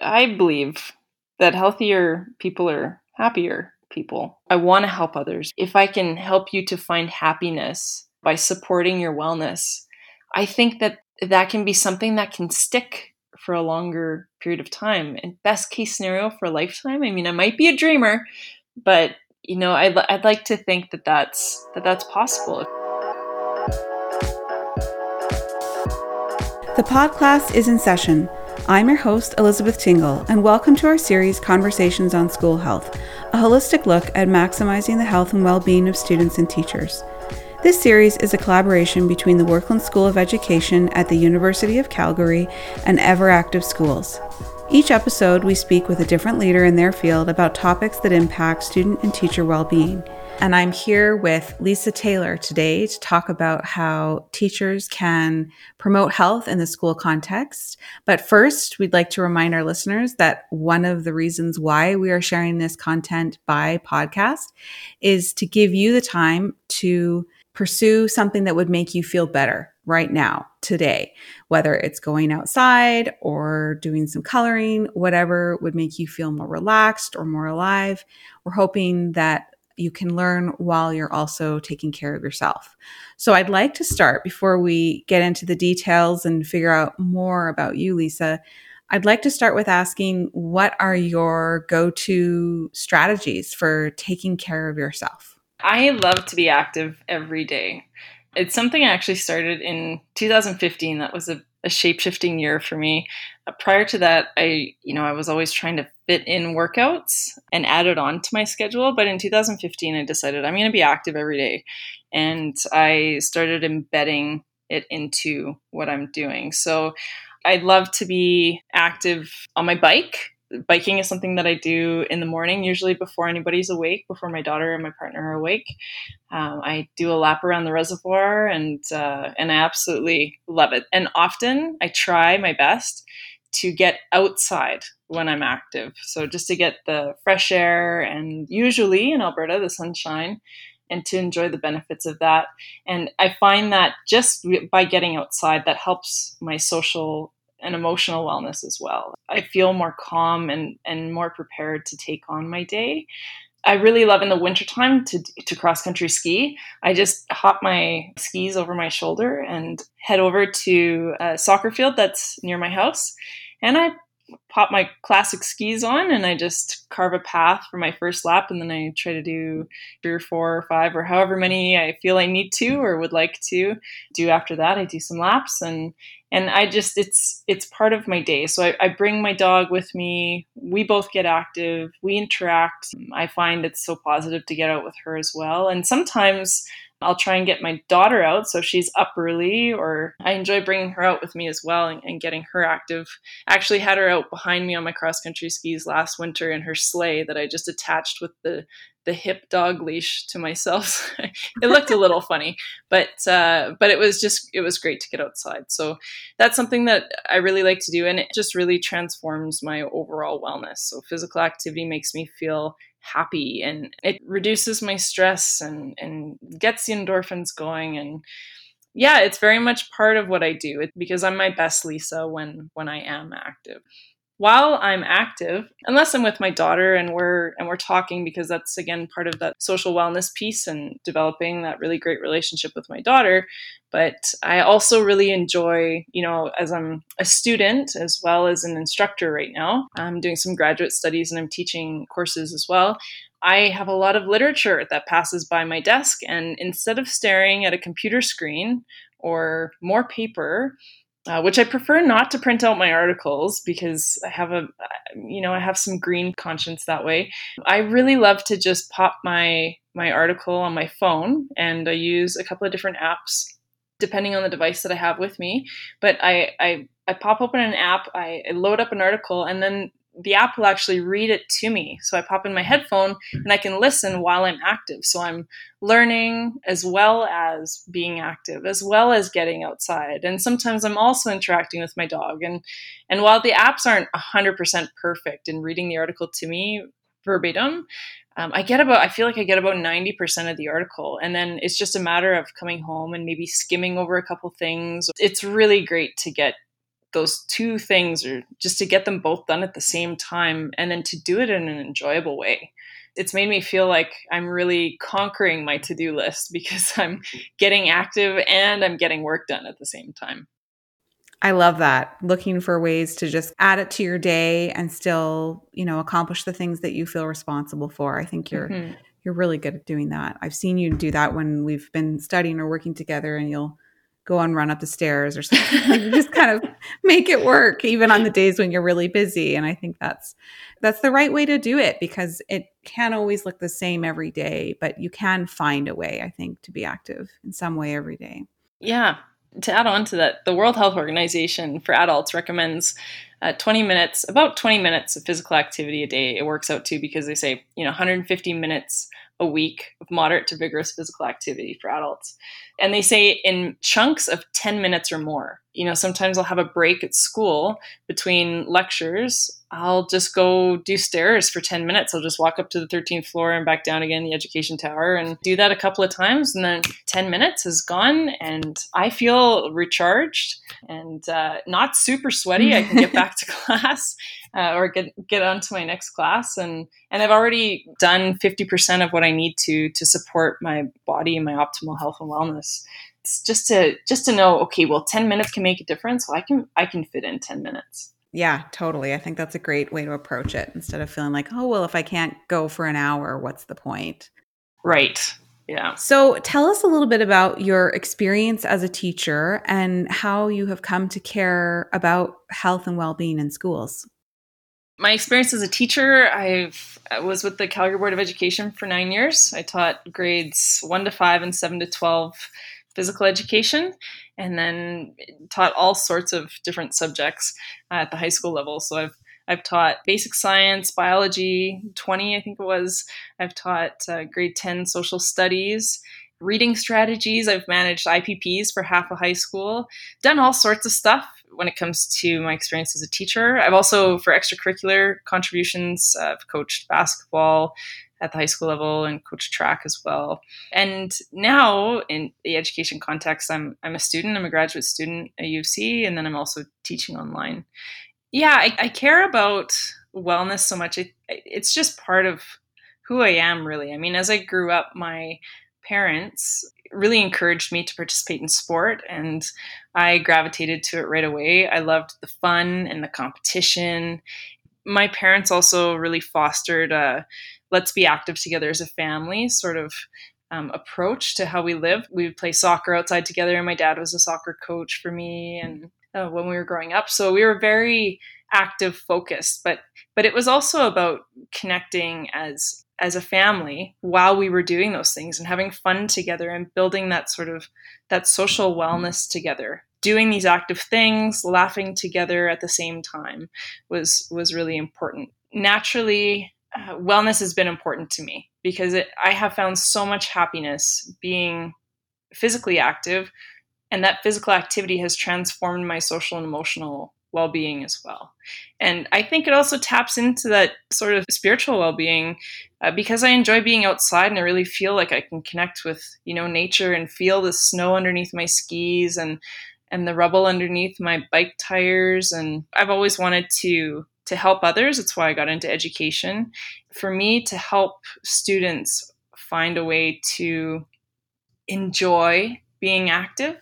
I believe that healthier people are happier people. I want to help others. If I can help you to find happiness by supporting your wellness, I think that that can be something that can stick for a longer period of time. And best case scenario for a lifetime. I mean, I might be a dreamer, but you know, I'd, I'd like to think that that's that that's possible. The podcast is in session. I'm your host, Elizabeth Tingle, and welcome to our series Conversations on School Health, a holistic look at maximizing the health and well being of students and teachers. This series is a collaboration between the Werklund School of Education at the University of Calgary and Everactive Schools. Each episode, we speak with a different leader in their field about topics that impact student and teacher well being. And I'm here with Lisa Taylor today to talk about how teachers can promote health in the school context. But first, we'd like to remind our listeners that one of the reasons why we are sharing this content by podcast is to give you the time to pursue something that would make you feel better right now, today, whether it's going outside or doing some coloring, whatever would make you feel more relaxed or more alive. We're hoping that you can learn while you're also taking care of yourself. So I'd like to start before we get into the details and figure out more about you, Lisa. I'd like to start with asking what are your go to strategies for taking care of yourself? I love to be active every day. It's something I actually started in 2015. That was a, a shape shifting year for me. Uh, prior to that, I, you know, I was always trying to fit in workouts and add it on to my schedule. But in 2015, I decided I'm going to be active every day. And I started embedding it into what I'm doing. So I'd love to be active on my bike biking is something that I do in the morning, usually before anybody's awake, before my daughter and my partner are awake. Um, I do a lap around the reservoir, and uh, and I absolutely love it. And often I try my best to get outside when I'm active, so just to get the fresh air, and usually in Alberta the sunshine. And to enjoy the benefits of that. And I find that just by getting outside, that helps my social and emotional wellness as well. I feel more calm and, and more prepared to take on my day. I really love in the wintertime to, to cross country ski. I just hop my skis over my shoulder and head over to a soccer field that's near my house. And I pop my classic skis on and I just carve a path for my first lap and then I try to do three or four or five or however many I feel I need to or would like to do after that. I do some laps and and I just it's it's part of my day. So I, I, bring my dog with me. We both get active. We interact. I find it's so positive to get out with her as well. And sometimes I'll try and get my daughter out so she's up early, or I enjoy bringing her out with me as well and, and getting her active. I actually had her out behind me on my cross country skis last winter in her sleigh that I just attached with the the hip dog leash to myself. it looked a little funny, but uh, but it was just it was great to get outside. So that's something that I really like to do, and it just really transforms my overall wellness. So physical activity makes me feel happy and it reduces my stress and and gets the endorphins going and yeah it's very much part of what i do. Because i'm my best lisa when when i am active while I'm active, unless I'm with my daughter and we're and we're talking because that's again part of that social wellness piece and developing that really great relationship with my daughter. But I also really enjoy, you know, as I'm a student as well as an instructor right now. I'm doing some graduate studies and I'm teaching courses as well. I have a lot of literature that passes by my desk, and instead of staring at a computer screen or more paper, uh, which I prefer not to print out my articles because I have a, you know, I have some green conscience that way. I really love to just pop my my article on my phone, and I use a couple of different apps depending on the device that I have with me. But I I, I pop open an app, I, I load up an article, and then the app will actually read it to me. So I pop in my headphone and I can listen while I'm active. So I'm learning as well as being active, as well as getting outside. And sometimes I'm also interacting with my dog. And and while the apps aren't 100% perfect in reading the article to me verbatim, um, I get about I feel like I get about 90% of the article. And then it's just a matter of coming home and maybe skimming over a couple things. It's really great to get those two things or just to get them both done at the same time and then to do it in an enjoyable way it's made me feel like i'm really conquering my to-do list because i'm getting active and i'm getting work done at the same time I love that. Looking for ways to just add it to your day and still, you know, accomplish the things that you feel responsible for. I think you're mm-hmm. you're really good at doing that. I've seen you do that when we've been studying or working together and you'll go and run up the stairs or something. like you just kind of make it work even on the days when you're really busy and I think that's that's the right way to do it because it can't always look the same every day, but you can find a way, I think, to be active in some way every day. Yeah, to add on to that, the World Health Organization for adults recommends uh, 20 minutes, about 20 minutes of physical activity a day. It works out too because they say, you know, 150 minutes a week of moderate to vigorous physical activity for adults. And they say in chunks of 10 minutes or more. You know, sometimes I'll have a break at school between lectures I'll just go do stairs for 10 minutes. I'll just walk up to the 13th floor and back down again, the education tower, and do that a couple of times. And then 10 minutes is gone, and I feel recharged and uh, not super sweaty. I can get back to class uh, or get, get on to my next class. And, and I've already done 50% of what I need to to support my body and my optimal health and wellness. It's just to just to know, okay, well, 10 minutes can make a difference. Well, I can I can fit in 10 minutes. Yeah, totally. I think that's a great way to approach it instead of feeling like, oh, well, if I can't go for an hour, what's the point? Right. Yeah. So tell us a little bit about your experience as a teacher and how you have come to care about health and well being in schools. My experience as a teacher, I've, I was with the Calgary Board of Education for nine years. I taught grades one to five and seven to 12 physical education and then taught all sorts of different subjects at the high school level. So I've I've taught basic science, biology, 20 I think it was. I've taught uh, grade 10 social studies, reading strategies. I've managed IPPs for half a high school, done all sorts of stuff when it comes to my experience as a teacher. I've also, for extracurricular contributions, uh, I've coached basketball, at the high school level and coach track as well. And now in the education context, I'm I'm a student. I'm a graduate student at U of C, and then I'm also teaching online. Yeah, I, I care about wellness so much. It, it's just part of who I am, really. I mean, as I grew up, my parents really encouraged me to participate in sport and I gravitated to it right away. I loved the fun and the competition. My parents also really fostered a let's be active together as a family sort of um, approach to how we live. We would play soccer outside together, and my dad was a soccer coach for me, and uh, when we were growing up, so we were very active, focused. But but it was also about connecting as as a family while we were doing those things and having fun together and building that sort of that social wellness together doing these active things laughing together at the same time was was really important naturally uh, wellness has been important to me because it, I have found so much happiness being physically active, and that physical activity has transformed my social and emotional well being as well. And I think it also taps into that sort of spiritual well being uh, because I enjoy being outside and I really feel like I can connect with, you know, nature and feel the snow underneath my skis and and the rubble underneath my bike tires and I've always wanted to to help others. It's why I got into education. For me, to help students find a way to enjoy being active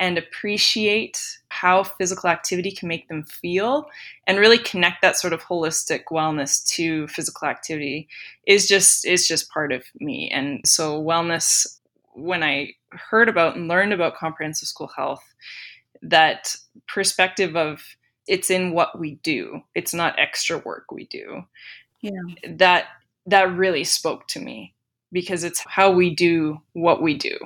and appreciate how physical activity can make them feel and really connect that sort of holistic wellness to physical activity is just is just part of me and so wellness when i heard about and learned about comprehensive school health that perspective of it's in what we do. It's not extra work we do. Yeah. That that really spoke to me because it's how we do what we do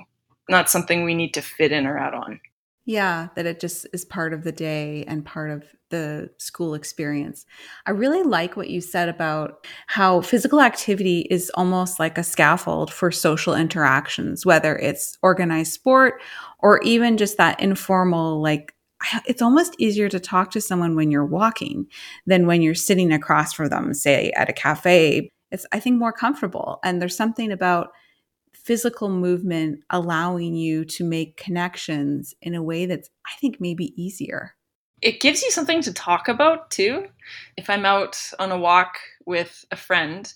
not something we need to fit in or out on. Yeah that it just is part of the day and part of the school experience. I really like what you said about how physical activity is almost like a scaffold for social interactions whether it's organized sport or even just that informal like it's almost easier to talk to someone when you're walking than when you're sitting across from them, say at a cafe. It's, I think, more comfortable. And there's something about physical movement allowing you to make connections in a way that's, I think, maybe easier. it gives you something to talk about too. If I'm out on a walk with a friend,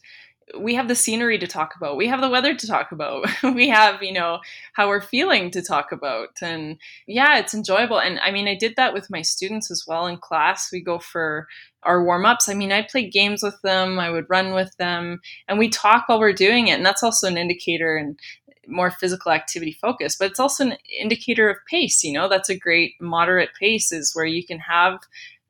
we have the scenery to talk about. We have the weather to talk about. we have, you know, how we're feeling to talk about. And yeah, it's enjoyable. And I mean, I did that with my students as well in class. We go for our warm ups. I mean, I play games with them, I would run with them, and we talk while we're doing it. And that's also an indicator and more physical activity focus, but it's also an indicator of pace. You know, that's a great moderate pace is where you can have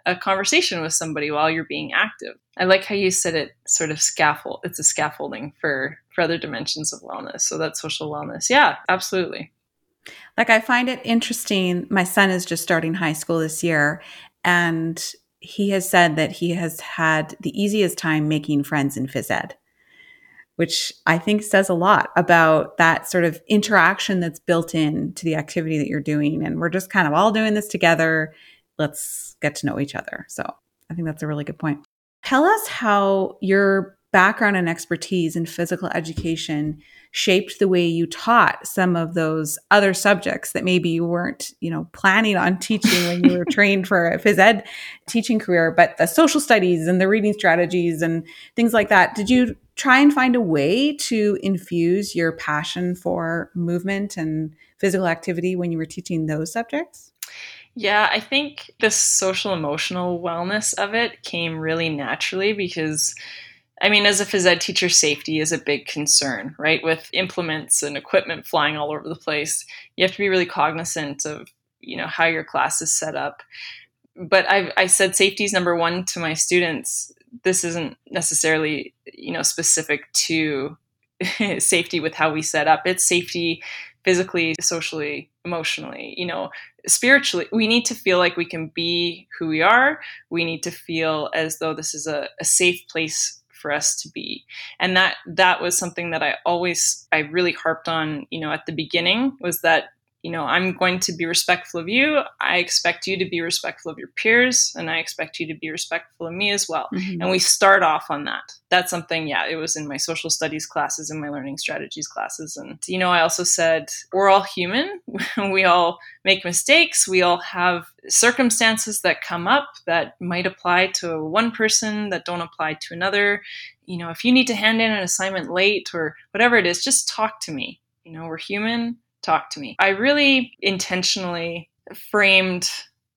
a conversation with somebody while you're being active. I like how you said it sort of scaffold. It's a scaffolding for for other dimensions of wellness. So that's social wellness. Yeah, absolutely. Like I find it interesting. My son is just starting high school this year and he has said that he has had the easiest time making friends in phys ed which I think says a lot about that sort of interaction that's built in to the activity that you're doing. And we're just kind of all doing this together. Let's get to know each other. So I think that's a really good point. Tell us how your background and expertise in physical education shaped the way you taught some of those other subjects that maybe you weren't, you know, planning on teaching when you were trained for a phys ed teaching career, but the social studies and the reading strategies and things like that. Did you try and find a way to infuse your passion for movement and physical activity when you were teaching those subjects? Yeah, I think the social emotional wellness of it came really naturally because I mean, as a phys ed teacher, safety is a big concern, right? With implements and equipment flying all over the place, you have to be really cognizant of, you know, how your class is set up. But I've, I said safety is number one to my students. This isn't necessarily, you know, specific to safety with how we set up. It's safety physically, socially, emotionally, you know, spiritually. We need to feel like we can be who we are. We need to feel as though this is a, a safe place for us to be and that that was something that i always i really harped on you know at the beginning was that you know, I'm going to be respectful of you. I expect you to be respectful of your peers, and I expect you to be respectful of me as well. Mm-hmm. And we start off on that. That's something, yeah, it was in my social studies classes and my learning strategies classes. And, you know, I also said, we're all human. we all make mistakes. We all have circumstances that come up that might apply to one person that don't apply to another. You know, if you need to hand in an assignment late or whatever it is, just talk to me. You know, we're human talk to me. I really intentionally framed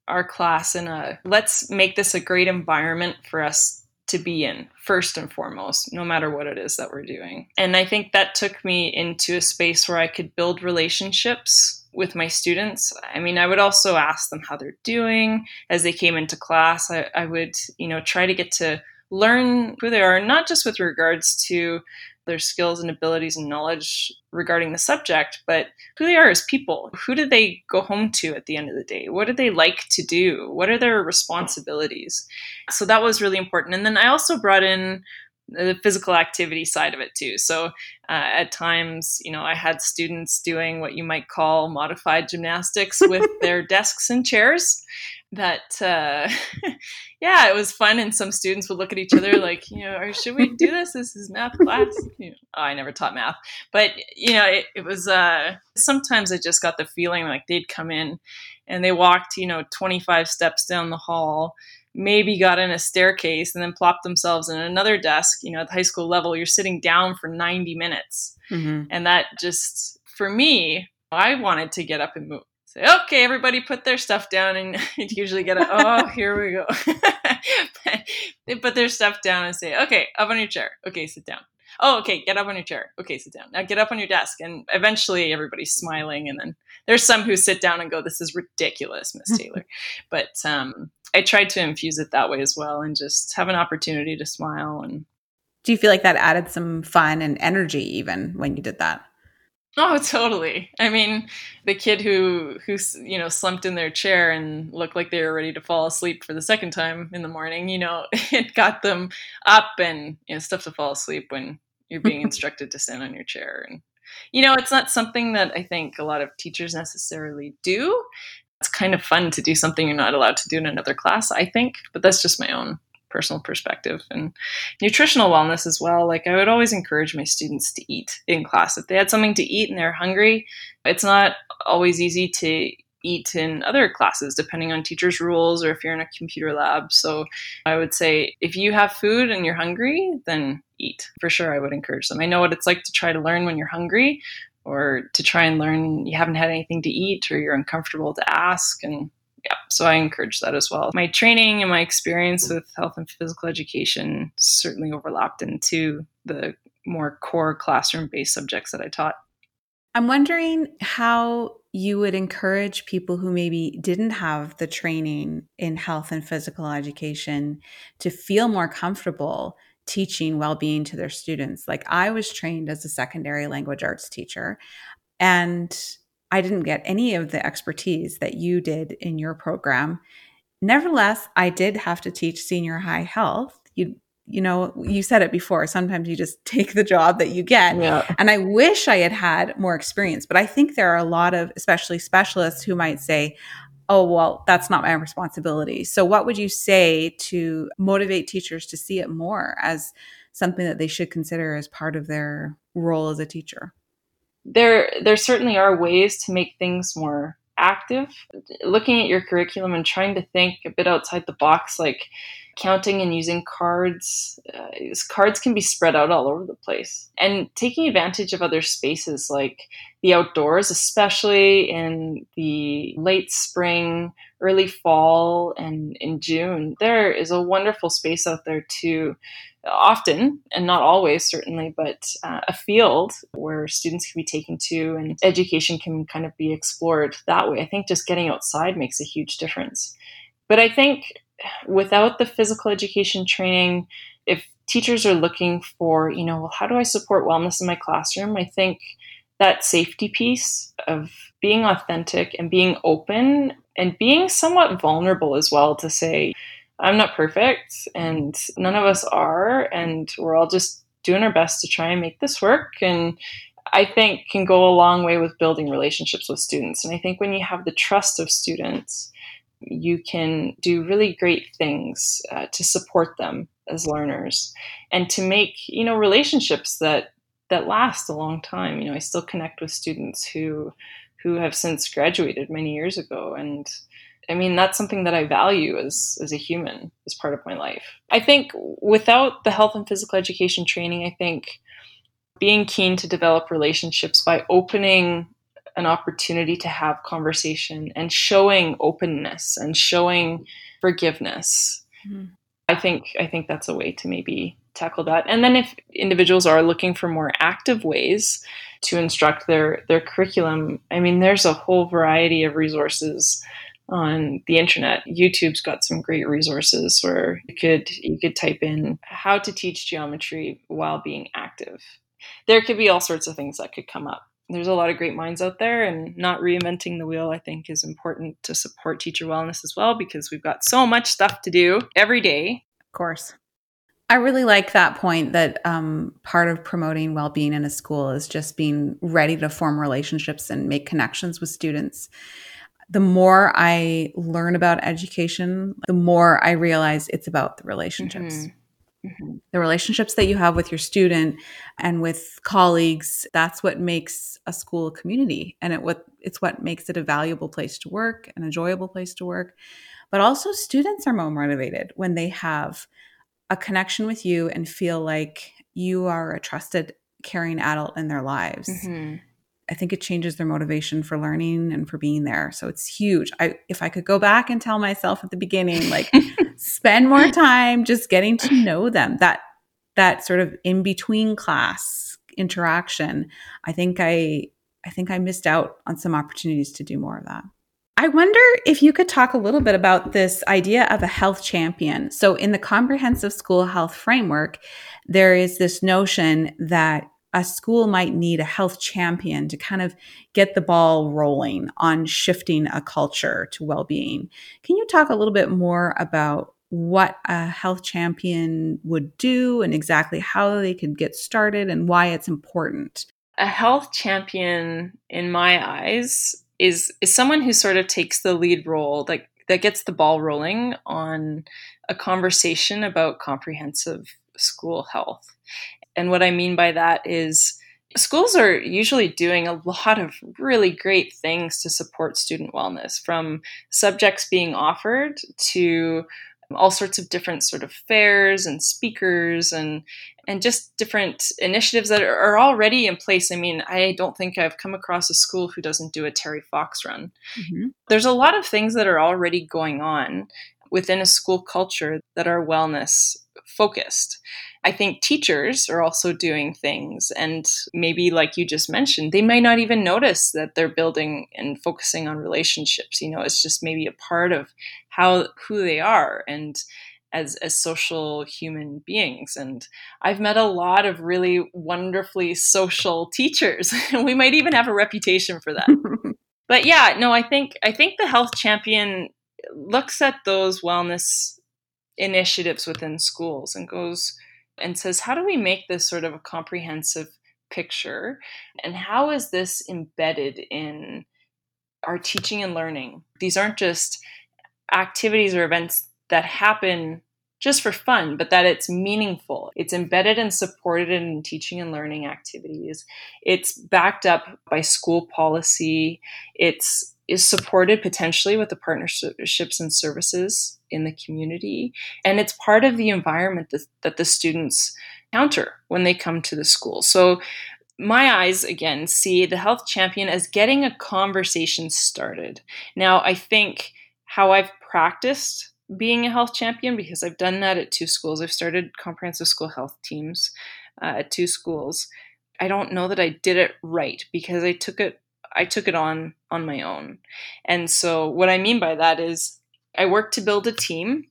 our class in a let's make this a great environment for us to be in first and foremost, no matter what it is that we're doing. And I think that took me into a space where I could build relationships with my students. I mean, I would also ask them how they're doing as they came into class. I, I would, you know, try to get to learn who they are, not just with regards to their skills and abilities and knowledge regarding the subject, but who they are as people. Who do they go home to at the end of the day? What do they like to do? What are their responsibilities? So that was really important. And then I also brought in the physical activity side of it too. So uh, at times, you know, I had students doing what you might call modified gymnastics with their desks and chairs that uh, yeah it was fun and some students would look at each other like you know or should we do this? This is math class. You know, oh, i never taught math. But you know it, it was uh, sometimes i just got the feeling like they'd come in and they walked you know 25 steps down the hall maybe got in a staircase and then plopped themselves in another desk you know at the high school level. You're sitting down for 90 minutes. Mm-hmm. and that just for me i wanted to get up and move say, okay, everybody put their stuff down, and usually get a, oh, here we go. they put their stuff down and say, okay, up on your chair. Okay, sit down. Oh, okay, get up on your chair. Okay, sit down. Now get up on your desk. And eventually everybody's smiling. And then there's some who sit down and go, this is ridiculous, Miss Taylor. but um, I tried to infuse it that way as well and just have an opportunity to smile. And do you feel like that added some fun and energy even when you did that? Oh, totally. I mean, the kid who who you know slumped in their chair and looked like they were ready to fall asleep for the second time in the morning, you know, it got them up and you know, stuff to fall asleep when you're being instructed to stand on your chair and you know, it's not something that I think a lot of teachers necessarily do. It's kind of fun to do something you're not allowed to do in another class, I think, but that's just my own personal perspective and nutritional wellness as well like i would always encourage my students to eat in class if they had something to eat and they're hungry it's not always easy to eat in other classes depending on teachers' rules or if you're in a computer lab. So I would say if you have food and you're hungry, then eat. For sure, I would encourage them. I know what it's like to try to learn when you're hungry or to try and learn you haven't had anything to eat or you're uncomfortable to ask and yeah, so I encourage that as well. My training and my experience with health and physical education certainly overlapped into the more core classroom based subjects that I taught. I'm wondering how you would encourage people who maybe didn't have the training in health and physical education to feel more comfortable teaching well-being to their students. Like I was trained as a secondary language arts teacher and I didn't get any of the expertise that you did in your program. Nevertheless, I did have to teach senior high health. You you know, you said it before. Sometimes you just take the job that you get. Yeah. And I wish I had had more experience, but I think there are a lot of, especially specialists, who might say, oh, well, that's not my responsibility. So, what would you say to motivate teachers to see it more as something that they should consider as part of their role as a teacher? There, there certainly are ways to make things more active. Looking at your curriculum and trying to think a bit outside the box, like counting and using cards. Uh, cards can be spread out all over the place. And taking advantage of other spaces like the outdoors, especially in the late spring, early fall, and in June, there is a wonderful space out there to often and not always certainly but uh, a field where students can be taken to and education can kind of be explored that way i think just getting outside makes a huge difference but i think without the physical education training, if teachers are looking for, you know, well, how do I support wellness in my classroom? I think that safety piece of being authentic and being open and being somewhat vulnerable as well to say, I'm not perfect and none of us are, and we're all just doing our best to try and make this work. And I think can go a long way with building relationships with students. And I think when you have the trust of students, you can do really great things uh, to support them as learners and to make you know relationships that that last a long time you know i still connect with students who who have since graduated many years ago and i mean that's something that i value as as a human as part of my life i think without the health and physical education training i think being keen to develop relationships by opening an opportunity to have conversation and showing openness and showing forgiveness. Mm-hmm. I think I think that's a way to maybe tackle that. And then if individuals are looking for more active ways to instruct their their curriculum, I mean there's a whole variety of resources on the internet. YouTube's got some great resources where you could you could type in how to teach geometry while being active. There could be all sorts of things that could come up there's a lot of great minds out there and not reinventing the wheel i think is important to support teacher wellness as well because we've got so much stuff to do every day of course i really like that point that um, part of promoting well-being in a school is just being ready to form relationships and make connections with students the more i learn about education the more i realize it's about the relationships mm-hmm. Mm-hmm. The relationships that you have with your student and with colleagues, that's what makes a school a community. And it what it's what makes it a valuable place to work, an enjoyable place to work. But also students are more motivated when they have a connection with you and feel like you are a trusted, caring adult in their lives. Mm-hmm. I think it changes their motivation for learning and for being there. So it's huge. I if I could go back and tell myself at the beginning like spend more time just getting to know them. That that sort of in between class interaction, I think I I think I missed out on some opportunities to do more of that. I wonder if you could talk a little bit about this idea of a health champion. So, in the comprehensive school health framework, there is this notion that a school might need a health champion to kind of get the ball rolling on shifting a culture to well-being. Can you talk a little bit more about what a health champion would do and exactly how they could get started and why it's important? A health champion in my eyes is is someone who sort of takes the lead role like that gets the ball rolling on a conversation about comprehensive school health. And what I mean by that is Schools are usually doing a lot of really great things to support student wellness, from subjects being offered to all sorts of different sort of fairs and speakers and and just different initiatives that are already in place. I mean, I don't think I've come across a school who doesn't do a Terry Fox run. Mm-hmm. There's a lot of things that are already going on within a school culture that are wellness focused. I think teachers are also doing things, and maybe, like you just mentioned, they might not even notice that they're building and focusing on relationships. You know, it's just maybe a part of how who they are and as as social human beings. And I've met a lot of really wonderfully social teachers, and we might even have a reputation for that. but yeah, no, I think I think the health champion looks at those wellness initiatives within schools and goes and says, how do we make this sort of a comprehensive picture? And how is this embedded in our teaching and learning? These aren't just activities or events that happen just for fun, but that it's meaningful. It's embedded and supported in teaching and learning activities. It's backed up by school policy. It's is supported potentially with the partnerships and services in the community. And it's part of the environment that, that the students encounter when they come to the school. So my eyes again see the health champion as getting a conversation started. Now, I think how I've practiced being a health champion because I've done that at two schools. I've started comprehensive school health teams uh, at two schools. I don't know that I did it right because I took it I took it on on my own. And so what I mean by that is I worked to build a team,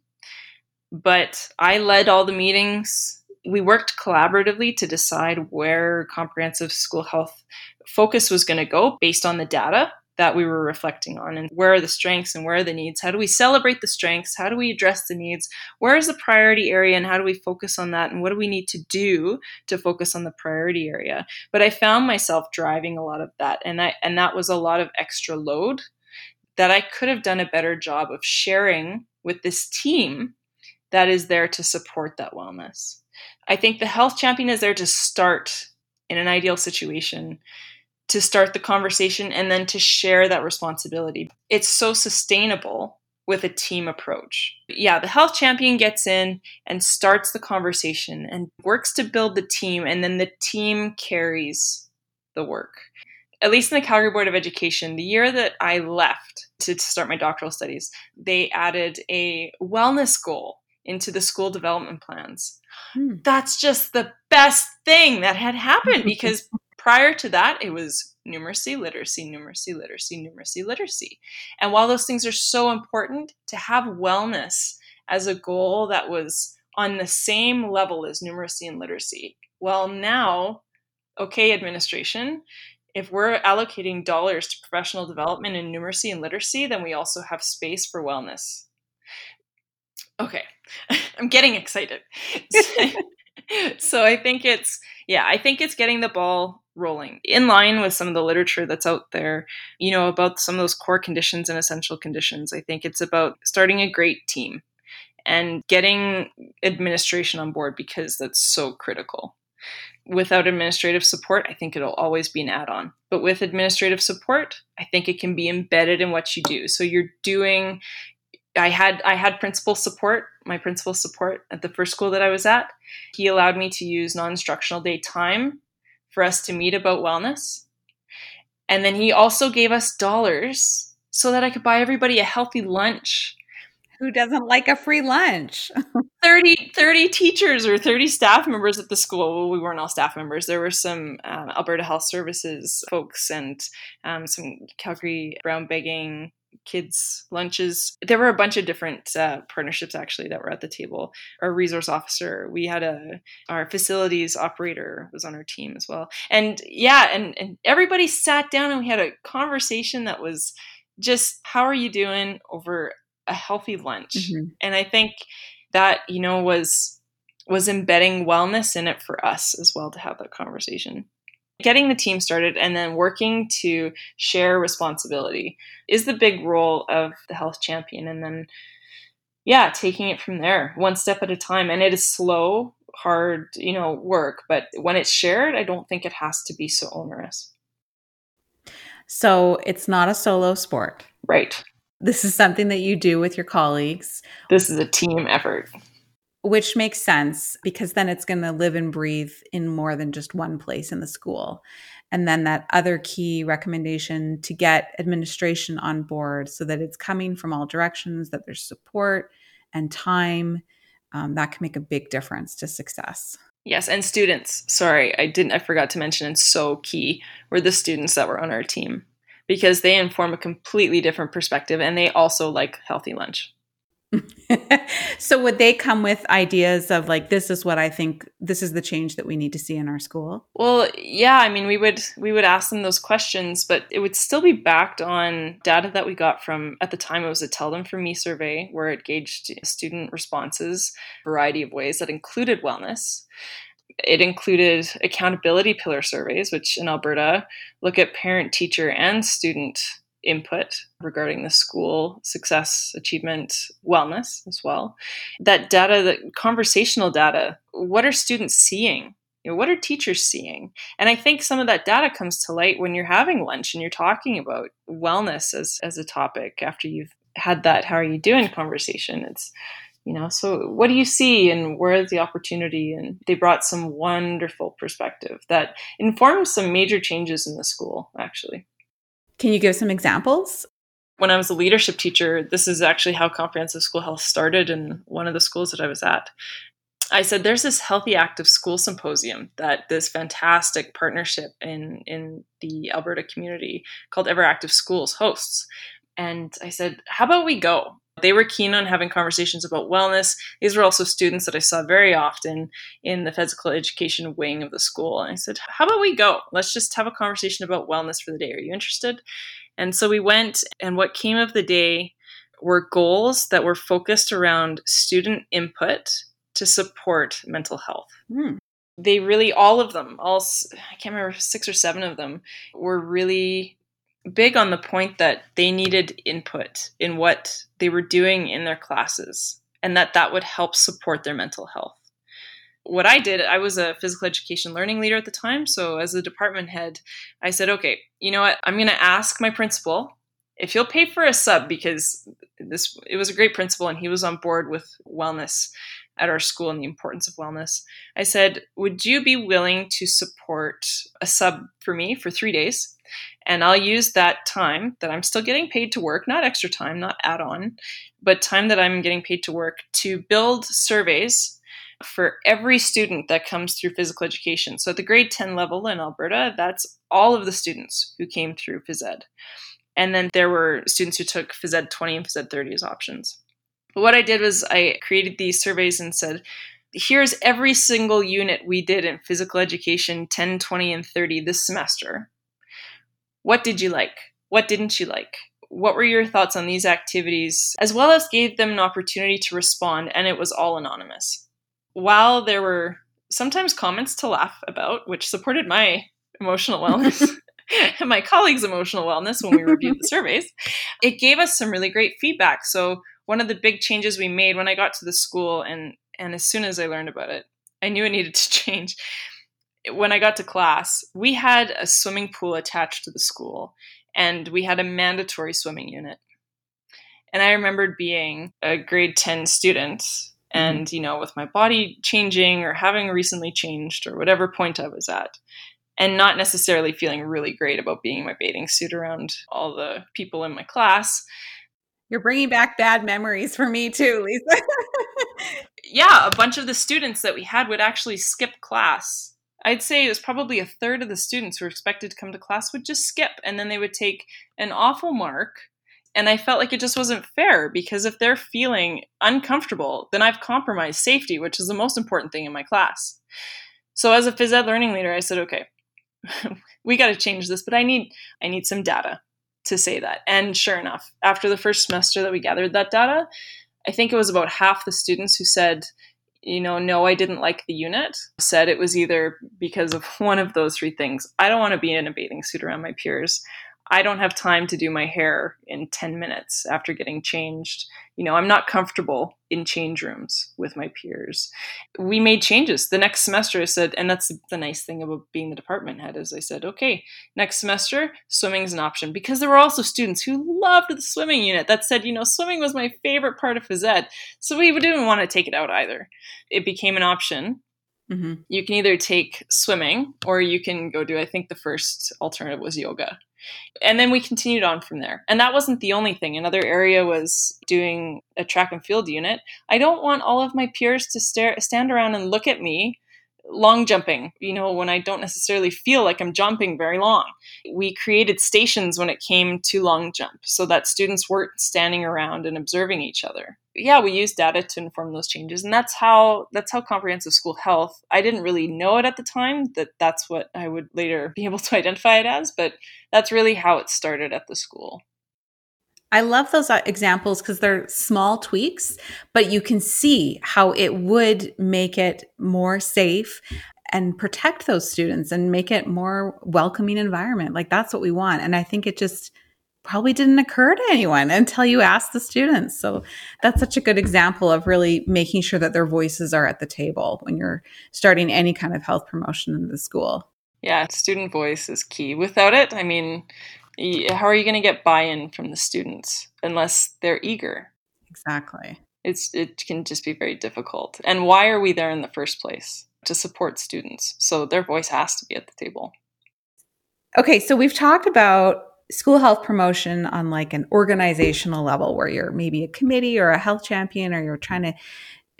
but I led all the meetings. We worked collaboratively to decide where comprehensive school health focus was going to go based on the data that we were reflecting on and where are the strengths and where are the needs? How do we celebrate the strengths? How do we address the needs? Where is the priority area and how do we focus on that? And what do we need to do to focus on the priority area? But i found myself driving a lot of that and that and that was a lot of extra load that i could have done a better job of sharing with this team that is there to support that wellness. I think the health champion is there to start in an ideal situation to start the conversation and then to share that responsibility. It's so sustainable with a team approach. Yeah, the health champion gets in and starts the conversation and works to build the team, and then the team carries the work. At least in the Calgary Board of Education, the year that I left to start my doctoral studies, they added a wellness goal into the school development plans. Hmm. That's just the best thing that had happened because Prior to that, it was numeracy, literacy, numeracy, literacy, numeracy, literacy. And while those things are so important, to have wellness as a goal that was on the same level as numeracy and literacy, well, now, okay, administration, if we're allocating dollars to professional development in numeracy and literacy, then we also have space for wellness. Okay, I'm getting excited. so I think it's, yeah, I think it's getting the ball rolling in line with some of the literature that's out there, you know, about some of those core conditions and essential conditions. I think it's about starting a great team and getting administration on board because that's so critical. Without administrative support, I think it'll always be an add on. But with administrative support, I think it can be embedded in what you do. So you're doing I had I had principal support, my principal support at the first school that I was at. He allowed me to use non-instructional day time for us to meet about wellness. And then he also gave us dollars so that I could buy everybody a healthy lunch. Who doesn't like a free lunch? 30, 30 teachers or 30 staff members at the school. Well, we weren't all staff members. There were some um, Alberta Health Services folks and um, some Calgary Brown Bagging kids lunches. There were a bunch of different uh, partnerships actually that were at the table. Our resource officer we had a our facilities operator was on our team as well. And yeah and, and everybody sat down and we had a conversation that was just how are you doing over a healthy lunch? Mm-hmm. and i think that you know was was embedding wellness in it for us as well to have that conversation getting the team started and then working to share responsibility is the big role of the health champion and then yeah taking it from there one step at a time and it is slow hard, you know, work, but when it's shared, I don't think it has to be so onerous. So it's not a solo sport. Right. This is something that you do with your colleagues. This is a team effort. Which makes sense because then it's going to live and breathe in more than just one place in the school. And then that other key recommendation to get administration on board so that it's coming from all directions, that there's support and time, um, that can make a big difference to success. Yes, and students. Sorry, I didn't. I forgot to mention. And so key were the students that were on our team because they inform a completely different perspective, and they also like healthy lunch. so would they come with ideas of like this is what I think this is the change that we need to see in our school? Well, yeah, I mean we would we would ask them those questions, but it would still be backed on data that we got from at the time it was a tell them from me survey where it gauged student responses variety of ways that included wellness. It included accountability pillar surveys, which in Alberta look at parent, teacher, and student input regarding the school success, achievement, wellness as well. That data, that conversational data, what are students seeing? You know, what are teachers seeing? And I think some of that data comes to light when you're having lunch and you're talking about wellness as, as a topic after you've had that how are you doing conversation. It's you know so what do you see and where is the opportunity and they brought some wonderful perspective that informs some major changes in the school actually can you give some examples? When I was a leadership teacher, this is actually how comprehensive school health started in one of the schools that I was at. I said there's this healthy active school symposium that this fantastic partnership in in the Alberta community called Ever Active Schools hosts. And I said, how about we go? They were keen on having conversations about wellness. These were also students that I saw very often in the physical education wing of the school. And I said, How about we go? Let's just have a conversation about wellness for the day. Are you interested? And so we went, and what came of the day were goals that were focused around student input to support mental health. Mm. They really, all of them, all, I can't remember, six or seven of them, were really big on the point that they needed input in what they were doing in their classes and that that would help support their mental health. What I did, I was a physical education learning leader at the time. So, as a department head, I said, okay, you know what? I'm going to ask my principal if he'll pay for a sub because this it was a great principal and he was on board with wellness at our school and the importance of wellness. I said, Would you be willing to support a sub for me for three days? And I'll use that time that I'm still getting paid to work, not extra time, not add on, but time that I'm getting paid to work to build surveys for every student that comes through physical education. So at the grade 10 level in Alberta, that's all of the students who came through phys ed. And then there were students who took phys ed 20 and phys ed 30 as options. But what I did was I created these surveys and said, here's every single unit we did in physical education 10, 20, and 30 this semester. What did you like? What didn't you like? What were your thoughts on these activities? As well as gave them an opportunity to respond, and it was all anonymous. While there were sometimes comments to laugh about, which supported my emotional wellness. and my colleagues' emotional wellness when we reviewed the surveys, it gave us some really great feedback. So one of the big changes we made when I got to the school and and as soon as I learned about it, I knew it needed to change when I got to class, we had a swimming pool attached to the school, and we had a mandatory swimming unit. And I remembered being a grade 10 student mm-hmm. and, you know, with my body changing or having recently changed or whatever point I was at, and not necessarily feeling really great about being in my bathing suit around all the people in my class. You're bringing back bad memories for me too, Lisa. yeah, a bunch of the students that we had would actually skip class I'd say it was probably a third of the students who were expected to come to class would just skip and then they would take an awful mark. And I felt like it just wasn't fair because if they're feeling uncomfortable, then I've compromised safety, which is the most important thing in my class. So as a phys ed learning leader, I said, okay, we got to change this, but I need I need some data to say that. And sure enough, after the first semester that we gathered that data, I think it was about half the students who said you know, no, I didn't like the unit, said it was either because of one of those three things. I don't want to be in a bathing suit around my peers. I don't have time to do my hair in 10 minutes after getting changed. You know, I'm not comfortable in change rooms with my peers. We made changes. The next semester I said, and that's the nice thing about being the department head is I said, okay, next semester, swimming is an option because there were also students who loved the swimming unit that said, you know, swimming was my favorite part of phys ed. So we didn't want to take it out either. It became an option Mm-hmm. You can either take swimming or you can go do, I think the first alternative was yoga. And then we continued on from there. And that wasn't the only thing. Another area was doing a track and field unit. I don't want all of my peers to stare, stand around and look at me long jumping, you know, when I don't necessarily feel like I'm jumping very long. We created stations when it came to long jump so that students weren't standing around and observing each other. Yeah, we used data to inform those changes and that's how that's how comprehensive school health. I didn't really know it at the time that that's what I would later be able to identify it as, but that's really how it started at the school. I love those uh, examples because they're small tweaks, but you can see how it would make it more safe and protect those students and make it more welcoming environment. Like that's what we want. And I think it just probably didn't occur to anyone until you asked the students. So that's such a good example of really making sure that their voices are at the table when you're starting any kind of health promotion in the school. Yeah, student voice is key. Without it, I mean, how are you going to get buy-in from the students unless they're eager? Exactly. It's it can just be very difficult. And why are we there in the first place? To support students. So their voice has to be at the table. Okay so we've talked about school health promotion on like an organizational level where you're maybe a committee or a health champion or you're trying to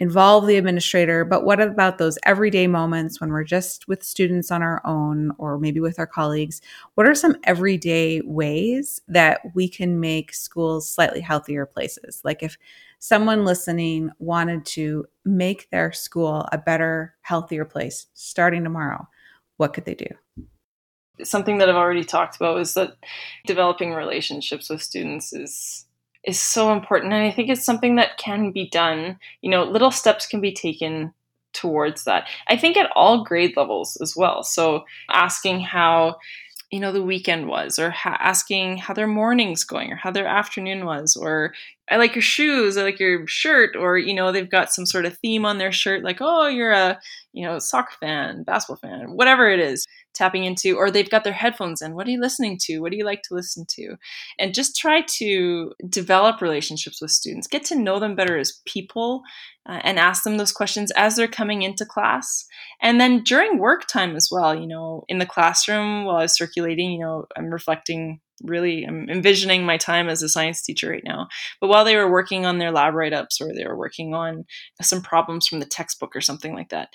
involve the administrator, but what about those everyday moments when we're just with students on our own or maybe with our colleagues? What are some everyday ways that we can make schools slightly healthier places? Like if someone listening wanted to make their school a better, healthier place starting tomorrow, what could they do? Something that I've already talked about is that developing relationships with students is is so important. And I think it's something that can be done. You know, little steps can be taken towards that. I think at all grade levels as well. So asking how you know the weekend was or ha- asking how their morning's going or how their afternoon was or i like your shoes i like your shirt or you know they've got some sort of theme on their shirt like oh you're a you know soccer fan basketball fan whatever it is tapping into, or they've got their headphones in. What are you listening to? What do you like to listen to? And just try to develop relationships with students, get to know them better as people, uh, and ask them those questions as they're coming into class. And then during work time as well, you know, in the classroom while I was circulating, you know, I'm reflecting really i'm envisioning my time as a science teacher right now but while they were working on their lab write-ups or they were working on some problems from the textbook or something like that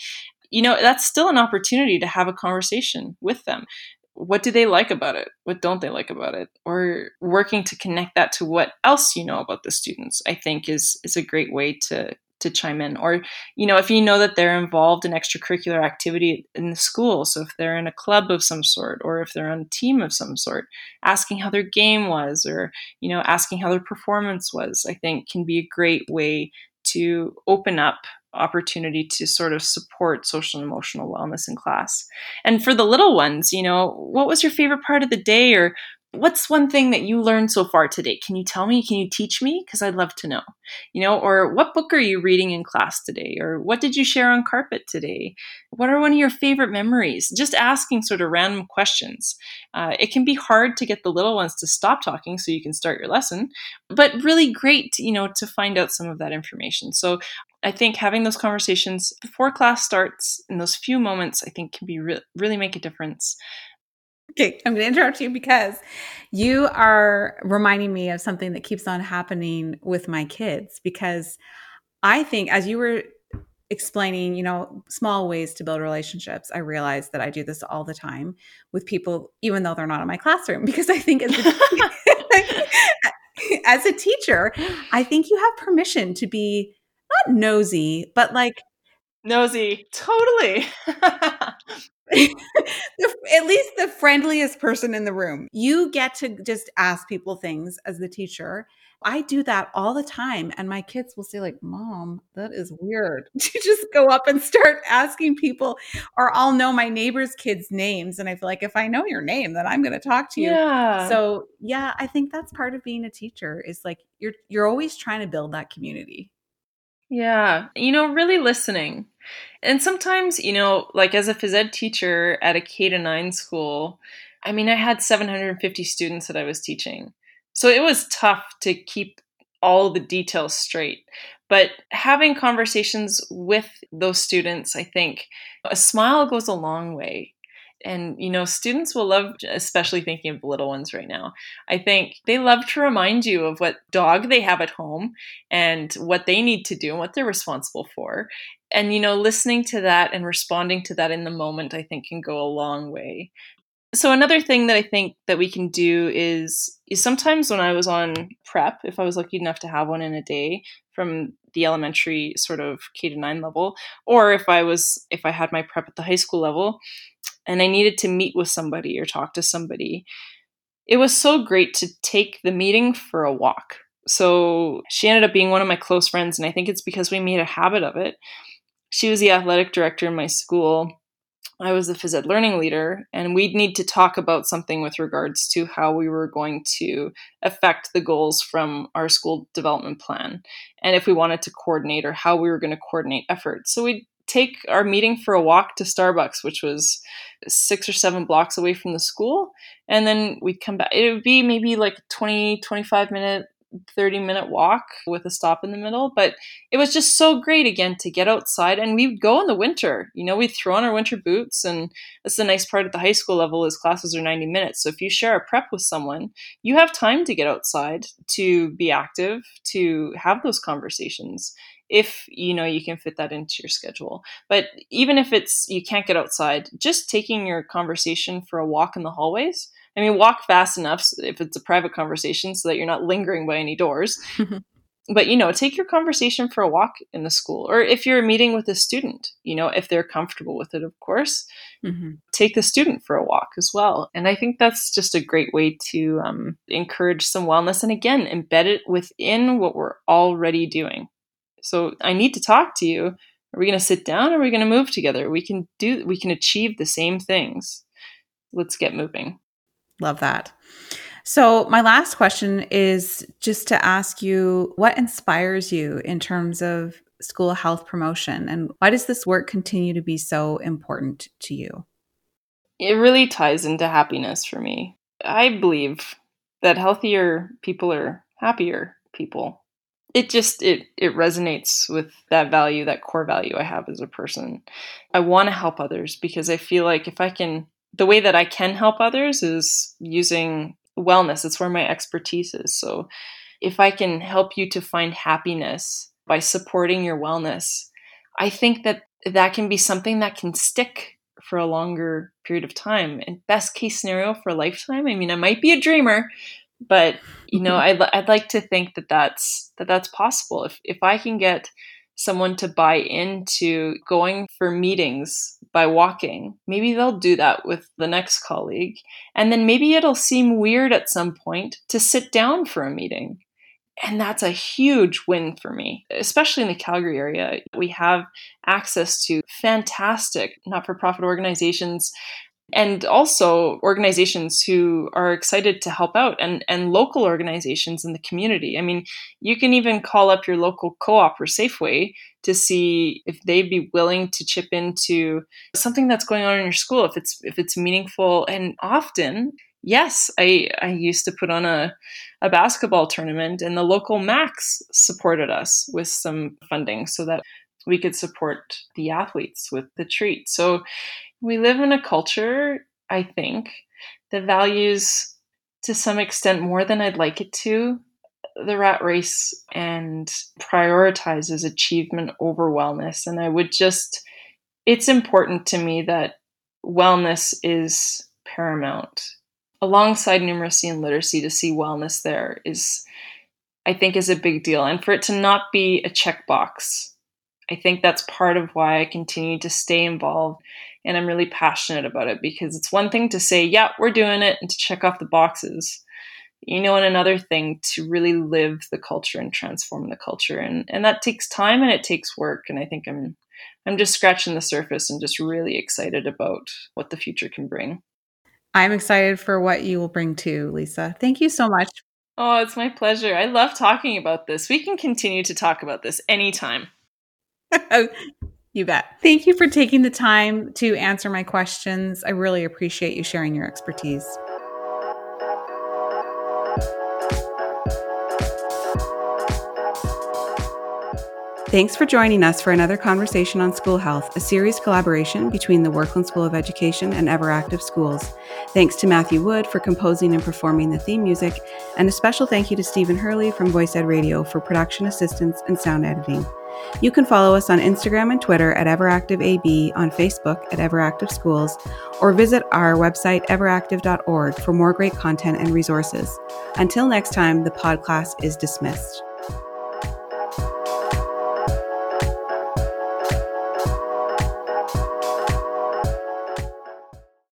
you know, that's still an opportunity to have a conversation with them. What do they like about it? What don't they like about it? Or working to connect that to what else you know about the students, I think is is a great way to to chime in or you know if you know that they're involved in extracurricular activity in the school so if they're in a club of some sort or if they're on a team of some sort asking how their game was or you know asking how their performance was i think can be a great way to open up opportunity to sort of support social and emotional wellness in class. And for the little ones, you know, what was your favorite part of the day or what's one thing that you learned so far today? Can you tell me? Can you teach me? Because I'd love to know. You know, or what book are you reading in class today? Or what did you share on carpet today? What are one of your favorite memories? Just asking sort of random questions. Uh, it can be hard to get the little ones to stop talking so you can start your lesson, but really great, you know, to find out some of that information. So I think having those conversations before class starts in those few moments, I think can be re- really make a difference. Okay, I'm going to interrupt you because you are reminding me of something that keeps on happening with my kids. Because I think, as you were explaining, you know, small ways to build relationships, I realize that I do this all the time with people, even though they're not in my classroom. Because I think as a, as a teacher, I think you have permission to be not nosy, but like nosy, totally. at least the friendliest person in the room. You get to just ask people things as the teacher. I do that all the time. And my kids will say, like, Mom, that is weird. To just go up and start asking people, or I'll know my neighbor's kids' names. And I feel like if I know your name, then I'm gonna talk to you. Yeah. So yeah, I think that's part of being a teacher is like you're you're always trying to build that community. Yeah. You know, really listening. And sometimes, you know, like as a phys ed teacher at a K to 9 school, I mean, I had 750 students that I was teaching. So it was tough to keep all the details straight. But having conversations with those students, I think a smile goes a long way and you know students will love especially thinking of the little ones right now. I think they love to remind you of what dog they have at home and what they need to do and what they're responsible for. And you know listening to that and responding to that in the moment i think can go a long way. So another thing that i think that we can do is is sometimes when i was on prep if i was lucky enough to have one in a day from the elementary sort of k to 9 level or if i was if i had my prep at the high school level and I needed to meet with somebody or talk to somebody, it was so great to take the meeting for a walk. So she ended up being one of my close friends, and I think it's because we made a habit of it. She was the athletic director in my school. I was the phys ed learning leader, and we'd need to talk about something with regards to how we were going to affect the goals from our school development plan, and if we wanted to coordinate or how we were going to coordinate efforts. So we'd take our meeting for a walk to Starbucks, which was six or seven blocks away from the school. And then we'd come back. It would be maybe like 20, 25 minute, 30 minute walk with a stop in the middle. But it was just so great again to get outside. And we'd go in the winter. You know, we'd throw on our winter boots. And that's the nice part at the high school level is classes are 90 minutes. So if you share a prep with someone, you have time to get outside, to be active, to have those conversations if you know you can fit that into your schedule. But even if it's you can't get outside just taking your conversation for a walk in the hallways. I mean walk fast enough if it's a private conversation so that you're not lingering by any doors. But you know take your conversation for a walk in the school or if you're meeting with a student you know if they're comfortable with it of course. Mm-hmm. take the student for a walk as well. And i think that's just a great way to um, encourage some wellness and again embed it within what we're already doing so I need to talk to you. Are we going to sit down or are we going to move together? We can do we can achieve the same things. Let's get moving. Love that. So, my last question is just to ask you what inspires you in terms of school health promotion and why does this work continue to be so important to you? It really ties into happiness for me. I believe that healthier people are happier people it just it it resonates with that value that core value i have as a person. I want to help others because i feel like if i can the way that i can help others is using wellness. It's where my expertise is. So if i can help you to find happiness by supporting your wellness i think that that can be something that can stick for a longer period of time. And best case scenario for a lifetime i mean i might be a dreamer but you know I'd, I'd like to think that that's that that's possible. If if i can get someone to buy into going for meetings by walking maybe they'll do that with the next colleague. And then maybe it'll seem weird at some point to sit down for a meeting. And that's a huge win for me, especially in the Calgary area. We have access to fantastic not for profit organizations and also organizations who are excited to help out and, and local organizations in the community. I mean, you can even call up your local co-op or Safeway to see if they'd be willing to chip into something that's going on in your school if it's if it's meaningful and often yes i i used to put on a a basketball tournament and the local max supported us with some funding so that we could support the athletes with the treat so we live in a culture, I think, that values to some extent more than I'd like it to the rat race and prioritizes achievement over wellness. And I would just, it's important to me that wellness is paramount. Alongside numeracy and literacy, to see wellness there is, I think, is a big deal. And for it to not be a checkbox I think that's part of why I continue to stay involved and I'm really passionate about it because it's one thing to say, yeah, we're doing it and to check off the boxes. You know, and another thing to really live the culture and transform the culture. And and that takes time and it takes work. And I think I'm I'm just scratching the surface and just really excited about what the future can bring. I'm excited for what you will bring too, Lisa. Thank you so much. Oh, it's my pleasure. I love talking about this. We can continue to talk about this anytime. you bet. Thank you for taking the time to answer my questions. I really appreciate you sharing your expertise. Thanks for joining us for another conversation on school health, a series collaboration between the Werklund School of Education and Everactive Schools. Thanks to Matthew Wood for composing and performing the theme music, and a special thank you to Stephen Hurley from voicEd Radio for production assistance and sound editing. You can follow us on Instagram and Twitter at EveractiveAB, on Facebook at Everactive Schools, or visit our website everactive.org for more great content and resources. Until next time, the podcast is dismissed.